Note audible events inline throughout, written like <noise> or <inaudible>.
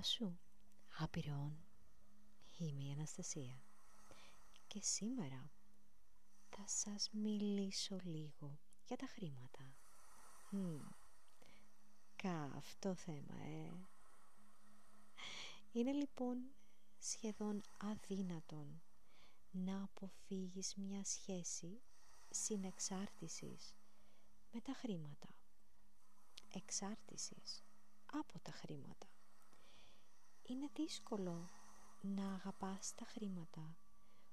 Γεια σου, άπειρον. Είμαι η Αναστασία και σήμερα θα σας μιλήσω λίγο για τα χρήματα. Hm. Καυτό θέμα, ε. Είναι λοιπόν σχεδόν αδύνατον να αποφύγεις μια σχέση συνεξάρτησης με τα χρήματα. Εξάρτησης από τα χρήματα. Είναι δύσκολο να αγαπάς τα χρήματα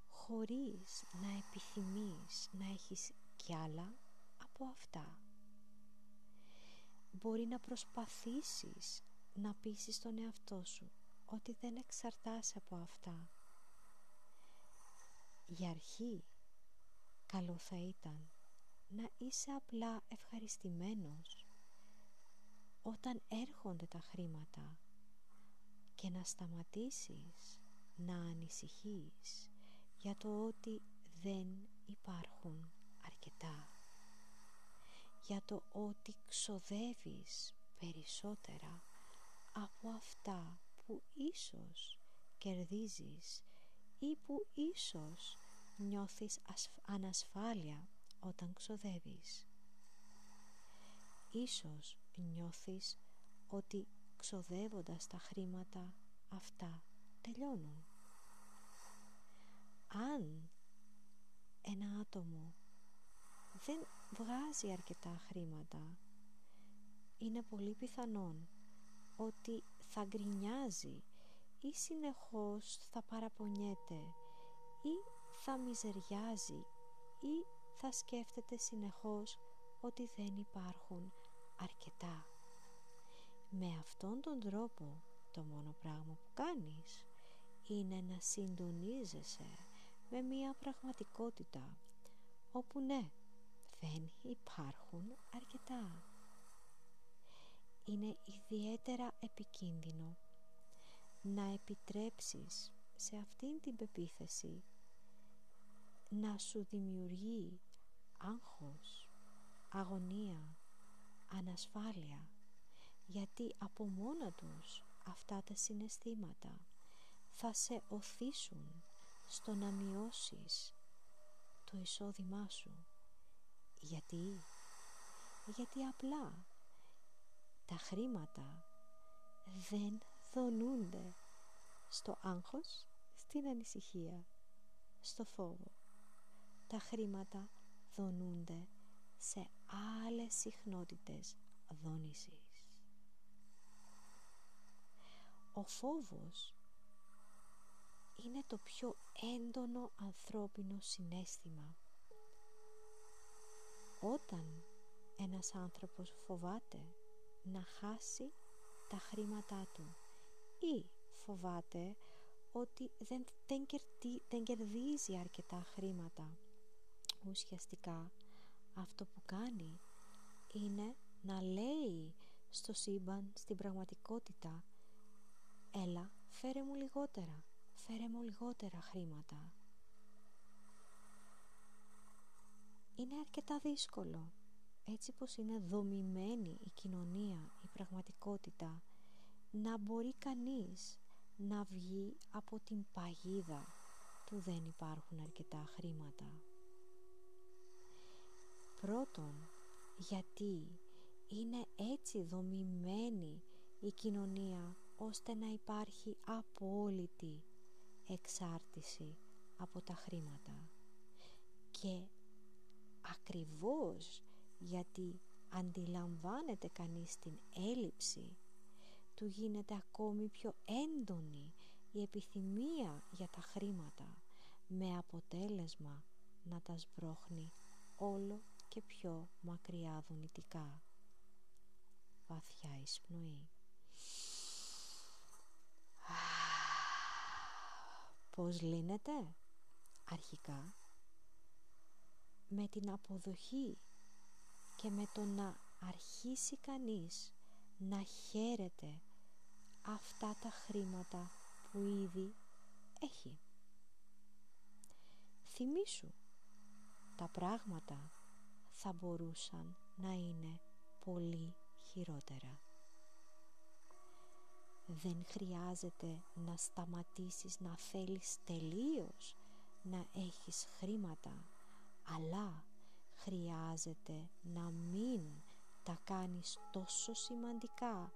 χωρίς να επιθυμείς να έχεις κι άλλα από αυτά. Μπορεί να προσπαθήσεις να πείσεις τον εαυτό σου ότι δεν εξαρτάσαι από αυτά. Για αρχή, καλό θα ήταν να είσαι απλά ευχαριστημένος όταν έρχονται τα χρήματα και να σταματήσεις να ανησυχείς για το ότι δεν υπάρχουν αρκετά για το ότι ξοδεύεις περισσότερα από αυτά που ίσως κερδίζεις ή που ίσως νιώθεις ανασφάλεια όταν ξοδεύεις. Ίσως νιώθεις ότι ξοδεύοντας τα χρήματα αυτά τελειώνουν. Αν ένα άτομο δεν βγάζει αρκετά χρήματα είναι πολύ πιθανόν ότι θα γκρινιάζει ή συνεχώς θα παραπονιέται ή θα μιζεριάζει ή θα σκέφτεται συνεχώς ότι δεν υπάρχουν αρκετά. Με αυτόν τον τρόπο το μόνο πράγμα που κάνεις είναι να συντονίζεσαι με μια πραγματικότητα όπου ναι, δεν υπάρχουν αρκετά. Είναι ιδιαίτερα επικίνδυνο να επιτρέψεις σε αυτήν την πεποίθηση να σου δημιουργεί άγχος, αγωνία, ανασφάλεια γιατί από μόνα τους αυτά τα συναισθήματα θα σε οθήσουν στο να μειώσεις το εισόδημά σου γιατί; Γιατί απλά τα χρήματα δεν δονούνται στο άγχος, στην ανησυχία, στο φόβο. Τα χρήματα δονούνται σε άλλες συχνότητες δόνησης. Ο φόβος είναι το πιο έντονο ανθρώπινο συνέστημα. Όταν ένας άνθρωπος φοβάται να χάσει τα χρήματά του ή φοβάται ότι δεν, δεν, κερδίζει αρκετά χρήματα ουσιαστικά αυτό που κάνει είναι να λέει στο σύμπαν, στην πραγματικότητα έλα φέρε μου λιγότερα. Φέρε μου λιγότερα χρήματα. Είναι αρκετά δύσκολο. Έτσι πως είναι δομημένη η κοινωνία, η πραγματικότητα να μπορεί κανείς να βγει από την παγίδα του δεν υπάρχουν αρκετά χρήματα. Πρώτον, γιατί είναι έτσι δομημένη η κοινωνία ώστε να υπάρχει απόλυτη εξάρτηση από τα χρήματα και ακριβώς γιατί αντιλαμβάνεται κανείς την έλλειψη του γίνεται ακόμη πιο έντονη η επιθυμία για τα χρήματα με αποτέλεσμα να τα σμπρώχνει όλο και πιο μακριά δονητικά. Βαθιά εισπνοή. Πώς λύνεται αρχικά; Με την αποδοχή και με το να αρχίσει κανείς να χαίρεται αυτά τα χρήματα που ήδη έχει. Θυμήσου, τα πράγματα θα μπορούσαν να είναι πολύ χειρότερα. Δεν χρειάζεται να σταματήσεις να θέλεις τελείως να έχεις χρήματα αλλά χρειάζεται να μην τα κάνεις τόσο σημαντικά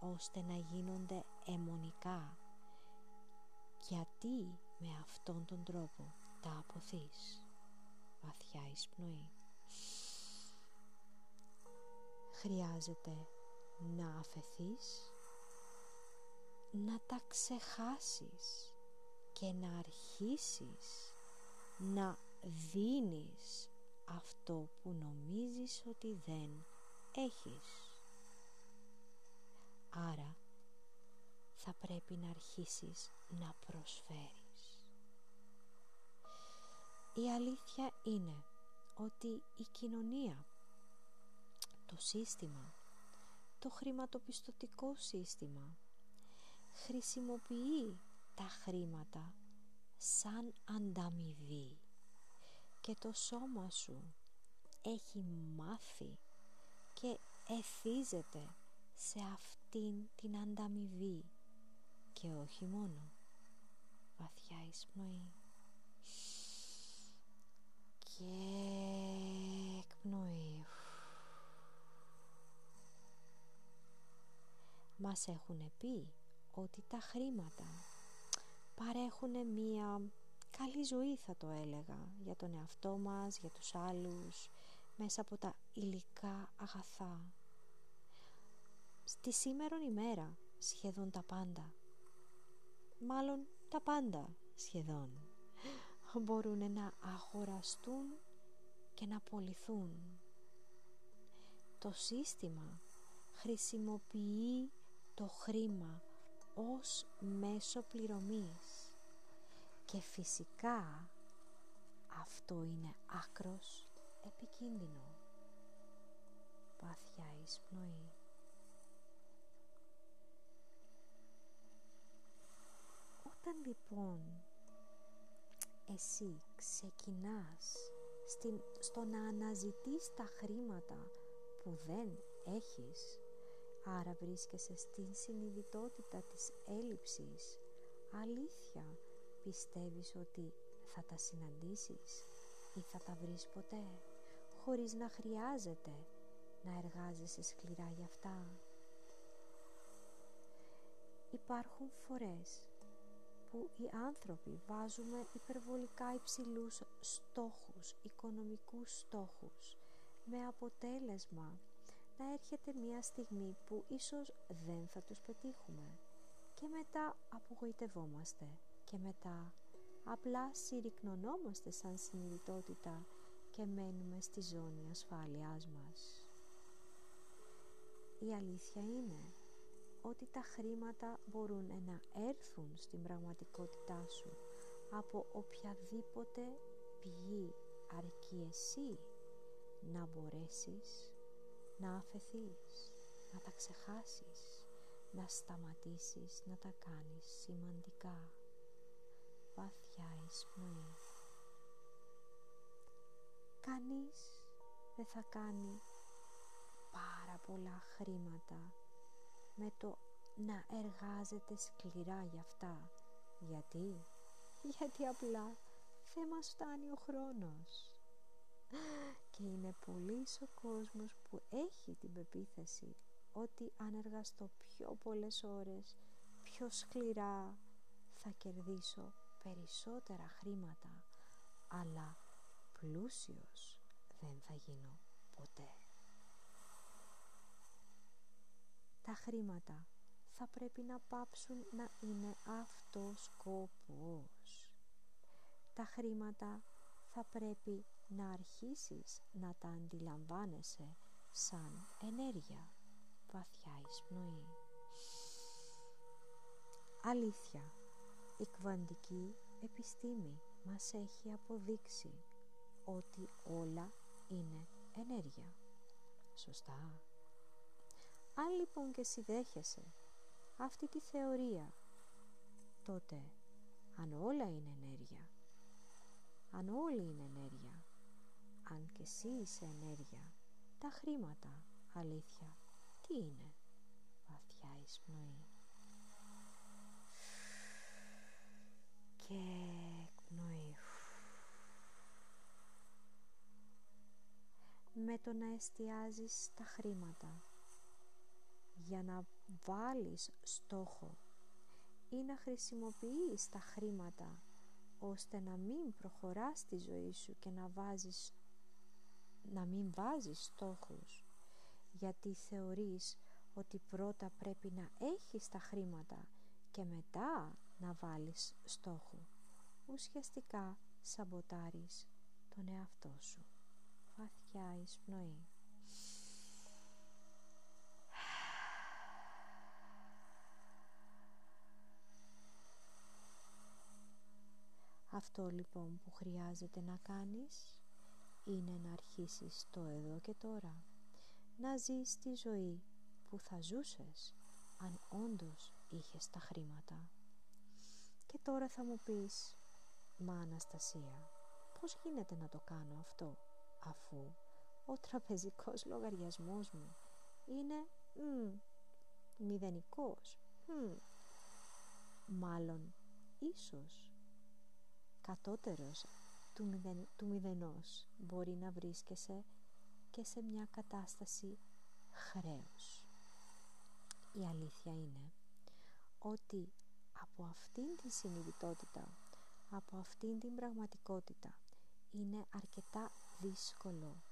ώστε να γίνονται αιμονικά. Γιατί με αυτόν τον τρόπο τα αποθείς; Βαθιά εισπνοή. Χρειάζεται να αφαιθείς να τα ξεχάσεις και να αρχίσεις να δίνεις αυτό που νομίζεις ότι δεν έχεις. Άρα θα πρέπει να αρχίσεις να προσφέρεις. Η αλήθεια είναι ότι η κοινωνία, το σύστημα, το χρηματοπιστωτικό σύστημα χρησιμοποιεί τα χρήματα σαν ανταμοιβή. Και το σώμα σου έχει μάθει και εθίζεται σε αυτήν την ανταμοιβή. Και όχι μόνο. Βαθιά εισπνοή. Και εκπνοή. Μας έχουν πει ότι τα χρήματα παρέχουν μία καλή ζωή θα το έλεγα για τον εαυτό μας, για τους άλλους μέσα από τα υλικά αγαθά. Στη σήμερον ημέρα σχεδόν τα πάντα. Μάλλον τα πάντα σχεδόν <gasps> μπορούν να αγοραστούν και να πολιθούν το σύστημα χρησιμοποιεί το χρήμα ως μέσο πληρωμής. Και φυσικά αυτό είναι άκρος επικίνδυνο. Πάθια εισπνοή. Όταν λοιπόν εσύ ξεκινάς στην, στο να αναζητείς τα χρήματα που δεν έχεις άρα βρίσκεσαι στην συνειδητότητα της έλλειψης. Αλήθεια πιστεύεις ότι θα τα συναντήσεις ή θα τα βρεις ποτέ χωρίς να χρειάζεται να εργάζεσαι σκληρά για αυτά; Υπάρχουν φορές που οι άνθρωποι βάζουμε υπερβολικά υψηλούς στόχους, οικονομικούς στόχους με αποτέλεσμα να έρχεται μια στιγμή που ίσως δεν θα τους πετύχουμε και μετά απογοητευόμαστε και μετά απλά συρρυκνωνόμαστε σαν συνειδητότητα και μένουμε στη ζώνη ασφάλειάς μας. Η αλήθεια είναι ότι τα χρήματα μπορούν να έρθουν στην πραγματικότητά σου από οποιαδήποτε πηγή αρκεί εσύ να μπορέσεις να αφαιθείς, να τα ξεχάσεις, να σταματήσεις να τα κάνεις σημαντικά. Βαθιά εισπνοή. Κανείς δεν θα κάνει πάρα πολλά χρήματα με το να εργάζεται σκληρά για αυτά. Γιατί; Γιατί απλά δεν μας φτάνει ο χρόνος. Και είναι πολύ ο κόσμος που έχει την πεποίθηση ότι αν εργαστώ πιο πολλές ώρες, πιο σκληρά, θα κερδίσω περισσότερα χρήματα, αλλά πλούσιος δεν θα γίνω ποτέ. Τα χρήματα θα πρέπει να πάψουν να είναι αυτός σκοπός. Τα χρήματα θα πρέπει να αρχίσεις να τα αντιλαμβάνεσαι σαν ενέργεια, βαθιά εισπνοή. Αλήθεια, η κβαντική επιστήμη μας έχει αποδείξει ότι όλα είναι ενέργεια. Σωστά. Αν λοιπόν και συνδέχεσαι αυτή τη θεωρία, τότε αν όλα είναι ενέργεια, αν όλοι είναι ενέργεια, αν και εσύ είσαι ενέργεια, τα χρήματα, αλήθεια, τι είναι, βαθιά βαθιά εισπνοή. Και εκπνοή. Με το να εστιάζεις τα χρήματα για να βάλεις στόχο ή να χρησιμοποιείς τα χρήματα ώστε να μην προχωράς τη ζωή σου και να βάζεις να μην βάζεις στόχους γιατί θεωρείς ότι πρώτα πρέπει να έχεις τα χρήματα και μετά να βάλεις στόχο. Ουσιαστικά σαμποτάρεις τον εαυτό σου. Βαθιά εισπνοή. Αυτό λοιπόν που χρειάζεται να κάνεις είναι να αρχίσεις το εδώ και τώρα. Να ζεις τη ζωή που θα ζούσες αν όντως είχες τα χρήματα. Και τώρα θα μου πεις, μα Αναστασία, πώς γίνεται να το κάνω αυτό, αφού ο τραπεζικός λογαριασμός μου είναι μ, μηδενικός. Μ, μάλλον, ίσως κατώτερος του, μηδεν, του μηδενός μπορεί να βρίσκεσαι και σε μια κατάσταση χρέους. Η αλήθεια είναι ότι από αυτήν την συνειδητότητα, από αυτήν την πραγματικότητα είναι αρκετά δύσκολο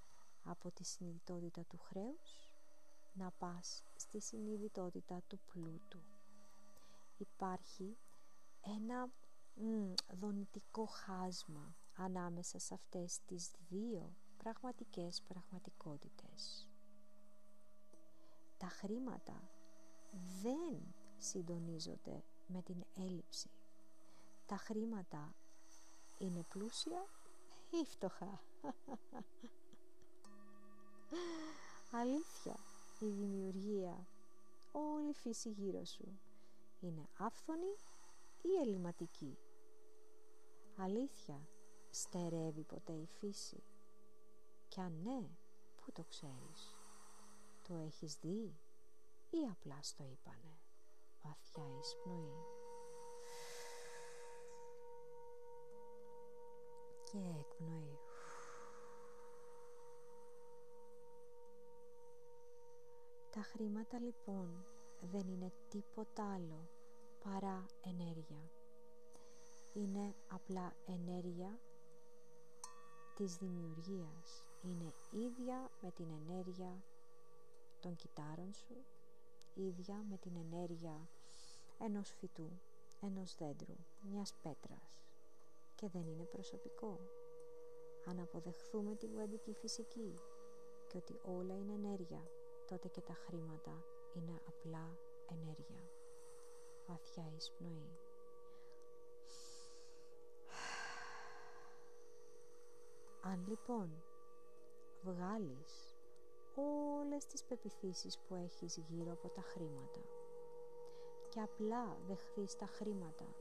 από τη συνειδητότητα του χρέους να πας στη συνειδητότητα του πλούτου. Υπάρχει ένα μ, δονητικό χάσμα ανάμεσα σε αυτές τις δύο πραγματικές πραγματικότητες. Τα χρήματα δεν συντονίζονται με την έλλειψη. Τα χρήματα είναι πλούσια ή φτωχά. <laughs> Αλήθεια, η δημιουργία, όλη η φύση γύρω σου είναι άφθονη ή ελληματική. Αλήθεια, στερεύει ποτέ η φύση. Κι αν ναι, πού το ξέρεις; Το έχεις δει ή απλάς στο είπανε; Βαθιά εισπνοή. Και εκπνοή. Τα χρήματα λοιπόν δεν είναι τίποτα άλλο παρά ενέργεια. Είναι απλά ενέργεια της δημιουργίας. Είναι ίδια με την ενέργεια των κυτάρων σου, ίδια με την ενέργεια ενός φυτού, ενός δέντρου, μιας πέτρας. Και δεν είναι προσωπικό. Αν αποδεχθούμε την κουαντική φυσική και ότι όλα είναι ενέργεια, τότε και τα χρήματα είναι απλά ενέργεια βαθιά εισπνοή. Αν λοιπόν βγάλεις όλες τις πεπιθήσεις που έχεις γύρω από τα χρήματα και απλά δεχθείς τα χρήματα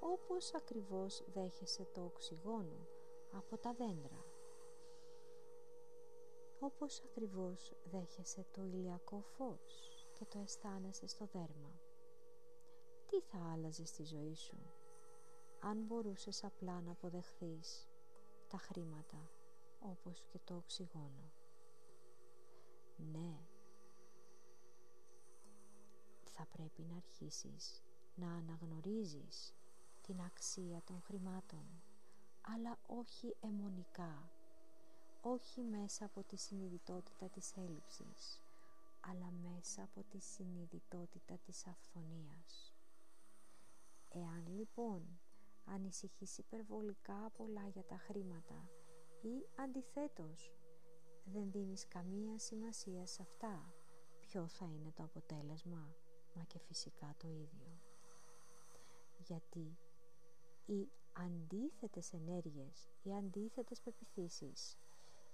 όπως ακριβώς δέχεσαι το οξυγόνο από τα δέντρα όπως ακριβώς δέχεσαι το ηλιακό φως και το αισθάνεσαι στο δέρμα τι θα άλλαζες στη ζωή σου αν μπορούσες απλά να αποδεχθείς τα χρήματα όπως και το οξυγόνο. Ναι, θα πρέπει να αρχίσεις να αναγνωρίζεις την αξία των χρημάτων, αλλά όχι αιμονικά, όχι μέσα από τη συνειδητότητα της έλλειψης, αλλά μέσα από τη συνειδητότητα της αυθονίας. Εάν λοιπόν ανησυχείς υπερβολικά πολλά για τα χρήματα ή αντιθέτως δεν δίνεις καμία σημασία σε αυτά, ποιο θα είναι το αποτέλεσμα, μα και φυσικά το ίδιο. Γιατί οι αντίθετες ενέργειες, οι αντίθετες πεπιθήσεις,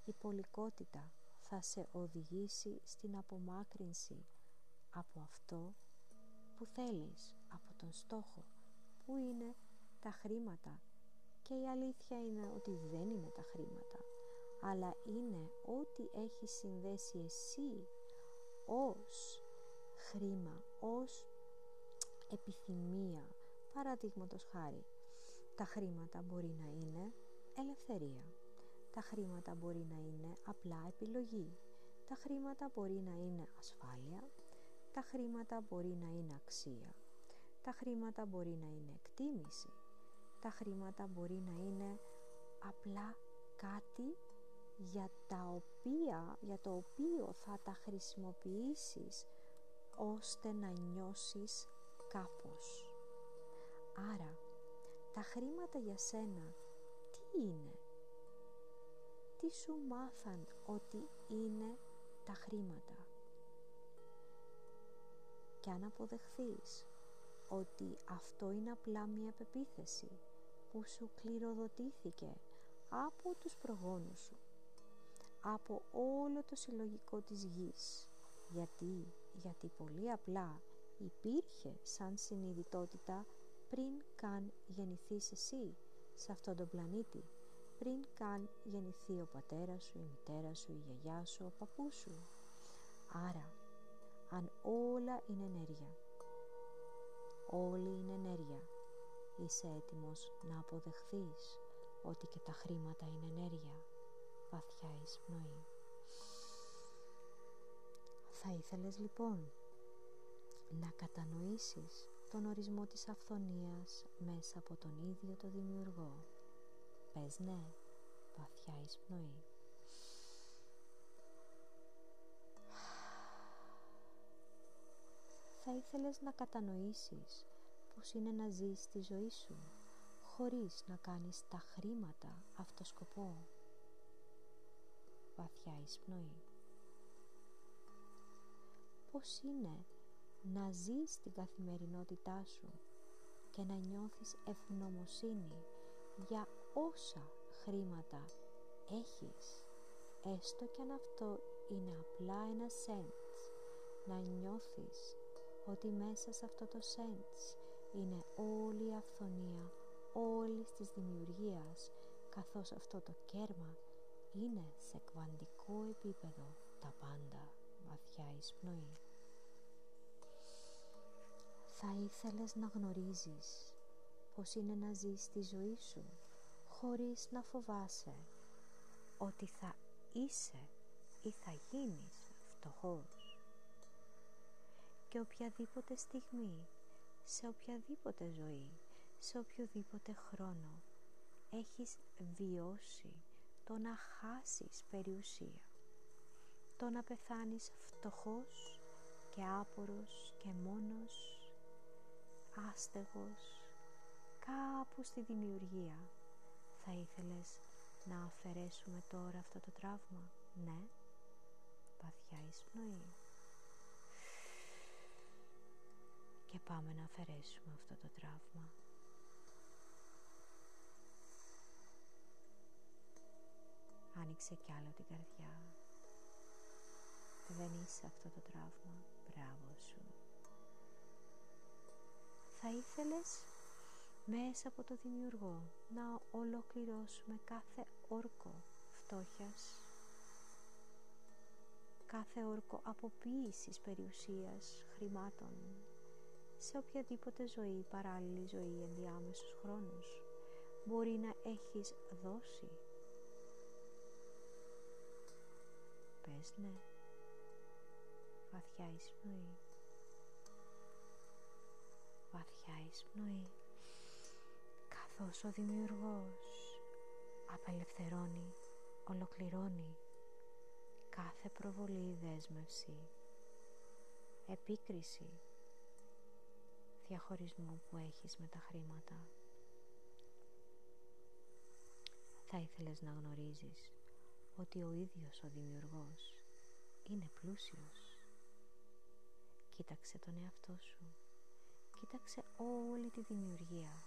η πολικότητα θα σε οδηγήσει στην απομάκρυνση από αυτό που θέλεις, από τον στόχο που είναι τα χρήματα. Και η αλήθεια είναι ότι δεν είναι τα χρήματα αλλά είναι ό,τι έχει συνδέσει εσύ ως χρήμα ως επιθυμία. Παραδείγματος χάρη τα χρήματα μπορεί να είναι ελευθερία. Τα χρήματα μπορεί να είναι απλά επιλογή. Τα χρήματα μπορεί να είναι ασφάλεια. Τα χρήματα μπορεί να είναι αξία. Τα χρήματα μπορεί να είναι εκτίμηση τα χρήματα μπορεί να είναι απλά κάτι για, τα οποία, για το οποίο θα τα χρησιμοποιήσεις ώστε να νιώσεις κάπως. Άρα, τα χρήματα για σένα τι είναι; Τι σου μάθαν ότι είναι τα χρήματα; Και αν αποδεχθείς ότι αυτό είναι απλά μία πεποίθηση που σου κληροδοτήθηκε από τους προγόνους σου από όλο το συλλογικό της γης. Γιατί, γιατί πολύ απλά υπήρχε σαν συνειδητότητα πριν καν γεννηθείς εσύ σε αυτόν τον πλανήτη πριν καν γεννηθεί ο πατέρας σου, η μητέρα σου, η γιαγιά σου, ο παππούς σου. Άρα αν όλα είναι ενέργεια όλη είναι ενέργεια είσαι έτοιμος να αποδεχθείς ότι και τα χρήματα είναι ενέργεια βαθιά εισπνοή θα ήθελες λοιπόν να κατανοήσεις τον ορισμό της αυθονίας μέσα από τον ίδιο το δημιουργό. Πες ναι βαθιά εισπνοή θα ήθελες να κατανοήσεις πως είναι να ζεις τη ζωή σου χωρίς να κάνεις τα χρήματα αυτό σκοπό. Βαθιά εισπνοή. Πώς είναι να ζεις την καθημερινότητά σου και να νιώθεις ευγνωμοσύνη για όσα χρήματα έχεις έστω και αν αυτό είναι απλά ένα σέντς να νιώθεις ότι μέσα σε αυτό το σέντς είναι όλη η αυθονία όλης της δημιουργίας καθώς αυτό το κέρμα είναι σε κβαντικό επίπεδο τα πάντα βαθιά εισπνοή. Θα ήθελες να γνωρίζεις πως είναι να ζεις τη ζωή σου χωρίς να φοβάσαι ότι θα είσαι ή θα γίνεις φτωχός και οποιαδήποτε στιγμή σε οποιαδήποτε ζωή σε οποιοδήποτε χρόνο έχεις βιώσει το να χάσεις περιουσία το να πεθάνεις φτωχός και άπορος και μόνος άστεγος κάπου στη δημιουργία. Θα ήθελες να αφαιρέσουμε τώρα αυτό το τραύμα; Ναι. Βαθιά εισπνοή και πάμε να αφαιρέσουμε αυτό το τραύμα Άνοιξε κι άλλο την καρδιά. Δεν είσαι αυτό το τραύμα. Μπράβο σου. Θα ήθελες μέσα από το δημιουργό να ολοκληρώσουμε κάθε όρκο φτώχειας, κάθε όρκο αποποίησης περιουσίας, χρημάτων, σε οποιαδήποτε ζωή, παράλληλη ζωή, ενδιάμεσους χρόνους, μπορεί να έχεις δώσει Πες ναι. Βαθιά εισπνοή. Βαθιά εισπνοή. Καθώς ο δημιουργός απελευθερώνει, ολοκληρώνει κάθε προβολή δέσμευση, επίκριση, διαχωρισμό που έχεις με τα χρήματα. Θα ήθελες να γνωρίζεις ότι ο ίδιος ο δημιουργός είναι πλούσιος. Κοίταξε τον εαυτό σου. Κοίταξε όλη τη δημιουργία.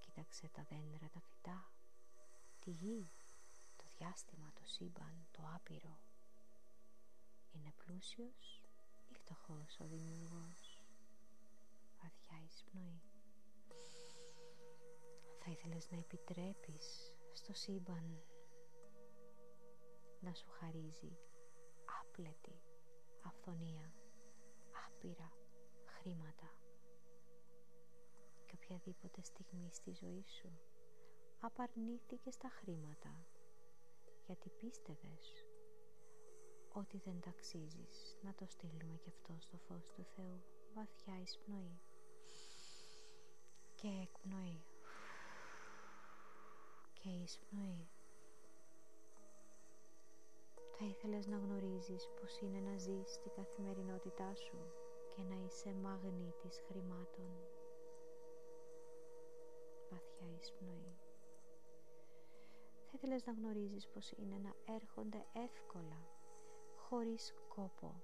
Κοίταξε τα δέντρα, τα φυτά, τη γη, το διάστημα, το σύμπαν, το άπειρο. Είναι πλούσιος ή φτωχός ο δημιουργός; Βαθιά εισπνοή. Θα ήθελες να επιτρέπεις στο σύμπαν να σου χαρίζει άπλετη αυθονία, πήρα χρήματα και οποιαδήποτε στιγμή στη ζωή σου απαρνήθηκες τα χρήματα γιατί πίστευες ότι δεν ταξίζεις να το στείλουμε και αυτό στο φως του Θεού βαθιά εισπνοή και εκπνοή και εισπνοή θα ήθελες να γνωρίζεις πως είναι να ζεις στην καθημερινότητά σου και να είσαι μαγνήτης χρημάτων. Βαθιά εισπνοή θα ήθελες να γνωρίζεις πως είναι να έρχονται εύκολα χωρίς κόπο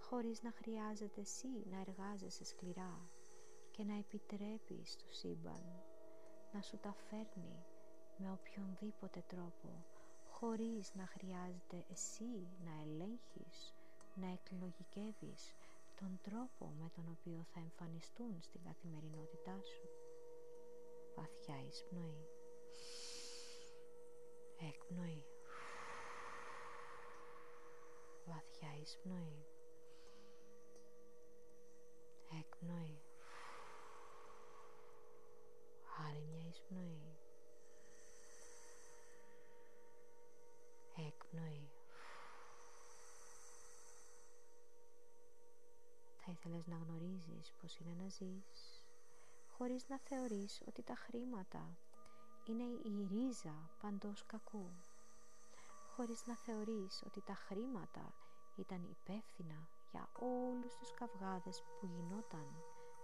χωρίς να χρειάζεται εσύ να εργάζεσαι σκληρά και να επιτρέπεις στο σύμπαν να σου τα φέρνει με οποιονδήποτε τρόπο χωρίς να χρειάζεται εσύ να ελέγχεις, να εκλογικεύεις τον τρόπο με τον οποίο θα εμφανιστούν στην καθημερινότητά σου. Βαθιά εισπνοή. Εκπνοή. Βαθιά εισπνοή. Εισπνοή. Εκπνοή. Θα ήθελες να γνωρίζεις πως είναι να ζεις χωρίς να θεωρείς ότι τα χρήματα είναι η ρίζα παντός κακού χωρίς να θεωρείς ότι τα χρήματα ήταν υπεύθυνα για όλους τους καυγάδες που γινόταν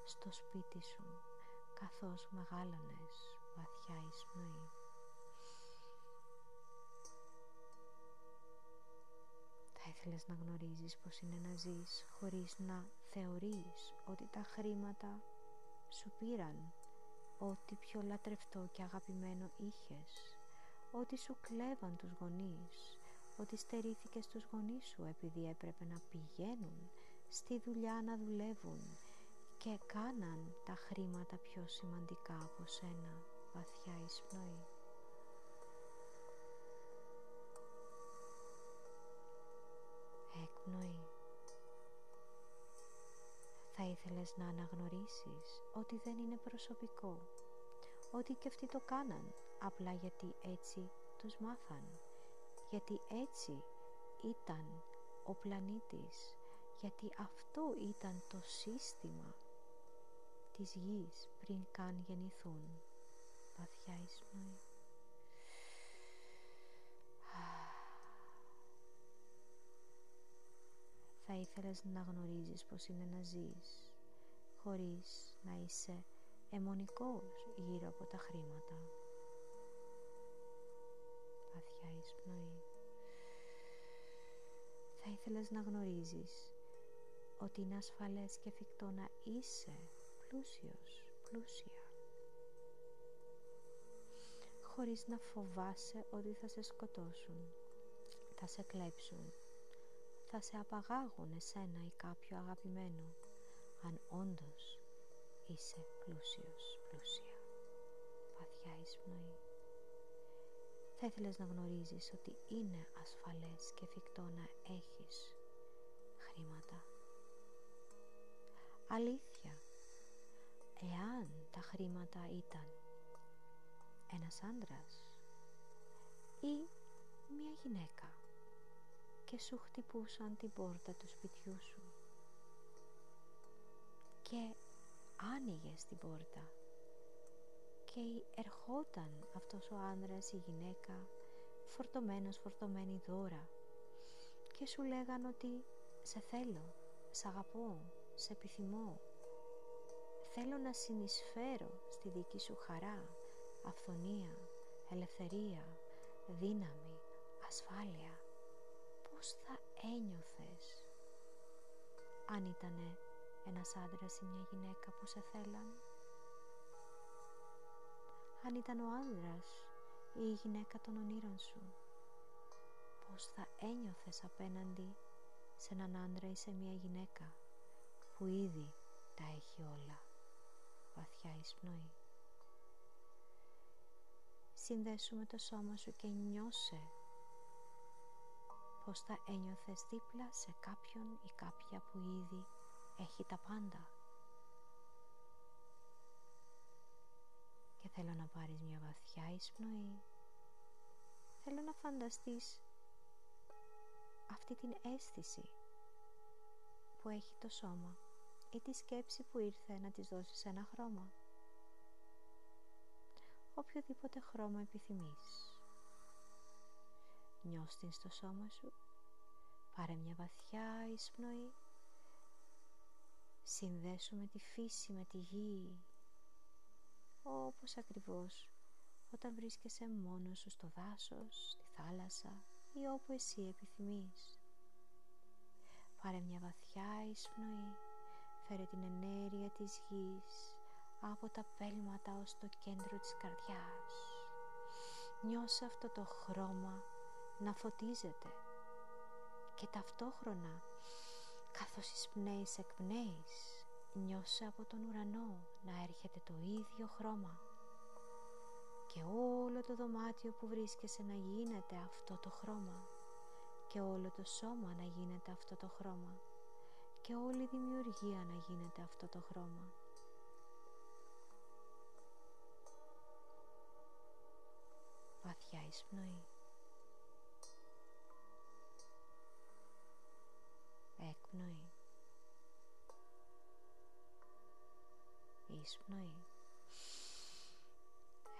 στο σπίτι σου καθώς μεγάλωνες βαθιά εισπνοή. Θα ήθελες να γνωρίζεις πως είναι να ζεις χωρίς να θεωρείς ότι τα χρήματα σου πήραν ό,τι πιο λατρευτό και αγαπημένο είχες, ότι σου κλέβαν τους γονείς, ότι στερήθηκες τους γονείς σου επειδή έπρεπε να πηγαίνουν στη δουλειά να δουλεύουν και κάναν τα χρήματα πιο σημαντικά από σένα βαθιά εισπνοή. Εκπνοή. Θα ήθελες να αναγνωρίσεις ότι δεν είναι προσωπικό, ότι και αυτοί το κάναν απλά γιατί έτσι τους μάθαν, γιατί έτσι ήταν ο πλανήτης, γιατί αυτό ήταν το σύστημα της γης πριν καν γεννηθούν. Βαθιά εισπνοή. <sighs> Θα ήθελες να γνωρίζεις πως είναι να ζεις χωρίς να είσαι αιμονικός γύρω από τα χρήματα. Βαθιά εισπνοή. Θα ήθελες να γνωρίζεις ότι είναι ασφαλές και εφικτό να είσαι πλούσιος, πλούσια χωρίς να φοβάσαι ότι θα σε σκοτώσουν, θα σε κλέψουν, θα σε απαγάγουν εσένα ή κάποιο αγαπημένο, αν όντως είσαι πλούσιος, πλούσια, βαθιά εισπνοή. Θα ήθελες να γνωρίζεις ότι είναι ασφαλές και εφικτό να έχεις χρήματα. Αλήθεια, εάν τα χρήματα ήταν ένας άντρας ή μια γυναίκα και σου χτυπούσαν την πόρτα του σπιτιού σου και άνοιγε την πόρτα και ερχόταν αυτός ο άνδρας ή η γυναίκα φορτωμένος φορτωμένη δώρα και σου λέγαν ότι σε θέλω, σε αγαπώ, σε επιθυμώ θέλω να συνεισφέρω στη δική σου χαρά, αυθονία, ελευθερία, δύναμη, ασφάλεια. Πώς θα ένιωθες αν ήτανε ένας άντρας ή μια γυναίκα που σε θέλαν; Αν ήταν ο άντρας ή η γυναίκα των ονείρων σου; Πώς θα ένιωθες απέναντι σε έναν άντρα ή σε μια γυναίκα που ήδη τα έχει όλα βαθιά εισπνοή. Συνδέσου με το σώμα σου και νιώσε πως θα ένιωθες δίπλα σε κάποιον ή κάποια που ήδη έχει τα πάντα. Και θέλω να πάρεις μια βαθιά εισπνοή. Θέλω να φανταστείς αυτή την αίσθηση που έχει το σώμα ή τη σκέψη που ήρθε να της δώσεις ένα χρώμα. Οποιοδήποτε χρώμα επιθυμείς. Νιώστην στο σώμα σου. Πάρε μια βαθιά εισπνοή. Συνδέσου με τη φύση, με τη γη. Όπως ακριβώς όταν βρίσκεσαι μόνος σου στο δάσος, στη θάλασσα ή όπου εσύ επιθυμείς. Πάρε μια βαθιά εισπνοή, φέρε την ενέργεια της γης από τα πέλματα ως το κέντρο της καρδιάς. Νιώσε αυτό το χρώμα να φωτίζεται και ταυτόχρονα καθώς εισπνέεις εκπνέεις νιώσε από τον ουρανό να έρχεται το ίδιο χρώμα και όλο το δωμάτιο που βρίσκεσαι να γίνεται αυτό το χρώμα και όλο το σώμα να γίνεται αυτό το χρώμα και όλη η δημιουργία να γίνεται αυτό το χρώμα. Βαθιά εισπνοή. Έκπνοη. Εισπνοή.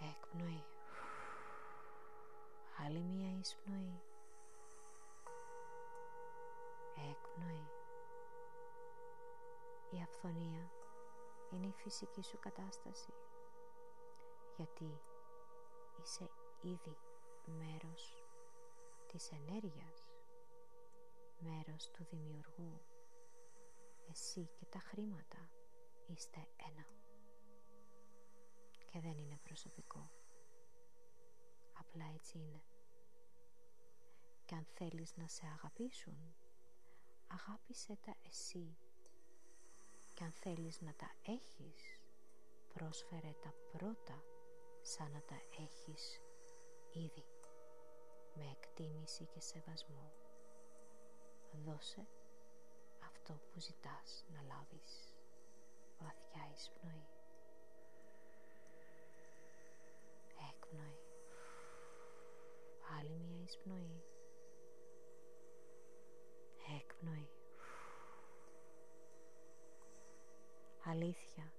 Έκπνοη. Άλλη μία εισπνοή. Έκπνοη. Η αυθονία είναι η φυσική σου κατάσταση γιατί είσαι ήδη μέρος της ενέργειας μέρος του δημιουργού. Εσύ και τα χρήματα είστε ένα. Και δεν είναι προσωπικό. Απλά έτσι είναι. Και αν θέλεις να σε αγαπήσουν αγάπησέ τα εσύ. Και αν θέλεις να τα έχεις πρόσφερε τα πρώτα σαν να τα έχεις ήδη με εκτίμηση και σεβασμό δώσε αυτό που ζητάς να λάβεις βαθιά εισπνοή. Έκπνοη. Άλλη μια εισπνοή. Έκπνοη. Αλήθεια.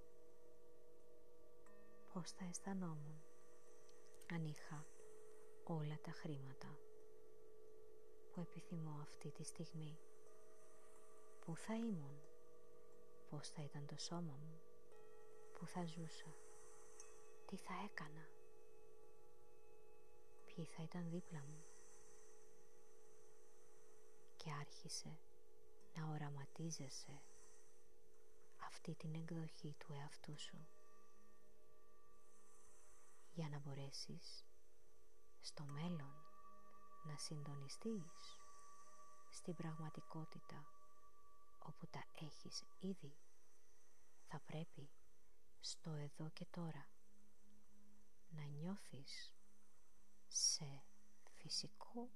Πως θα αισθανόμουν αν είχα όλα τα χρήματα που επιθυμώ αυτή τη στιγμή. Πού θα ήμουν Πώς θα ήταν το σώμα μου Πού θα ζούσα Τι θα έκανα Ποιοι θα ήταν δίπλα μου. Και άρχισε να οραματίζεσαι αυτή την εκδοχή του εαυτού σου για να μπορέσεις στο μέλλον να συντονιστείς στην πραγματικότητα όπου τα έχεις ήδη. Θα πρέπει στο εδώ και τώρα να νιώθεις σε φυσικό,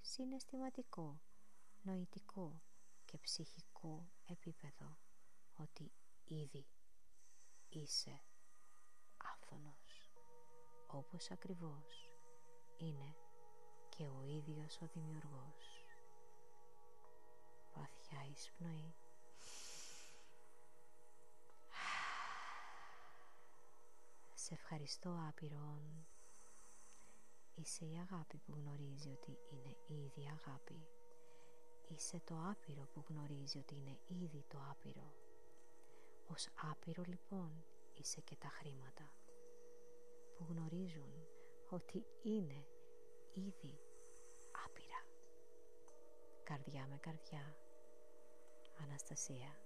συναισθηματικό, νοητικό και ψυχικό επίπεδο ότι ήδη είσαι άφθονος όπως ακριβώς είναι και ο ίδιος ο δημιουργός. Βαθιά εισπνοή σε ευχαριστώ άπειρον. Είσαι η αγάπη που γνωρίζει ότι είναι ήδη αγάπη. Είσαι το άπειρο που γνωρίζει ότι είναι ήδη το άπειρο. Ως άπειρο λοιπόν είσαι και τα χρήματα που γνωρίζουν ότι είναι ήδη άπειρα. Καρδιά με καρδιά. Αναστασία.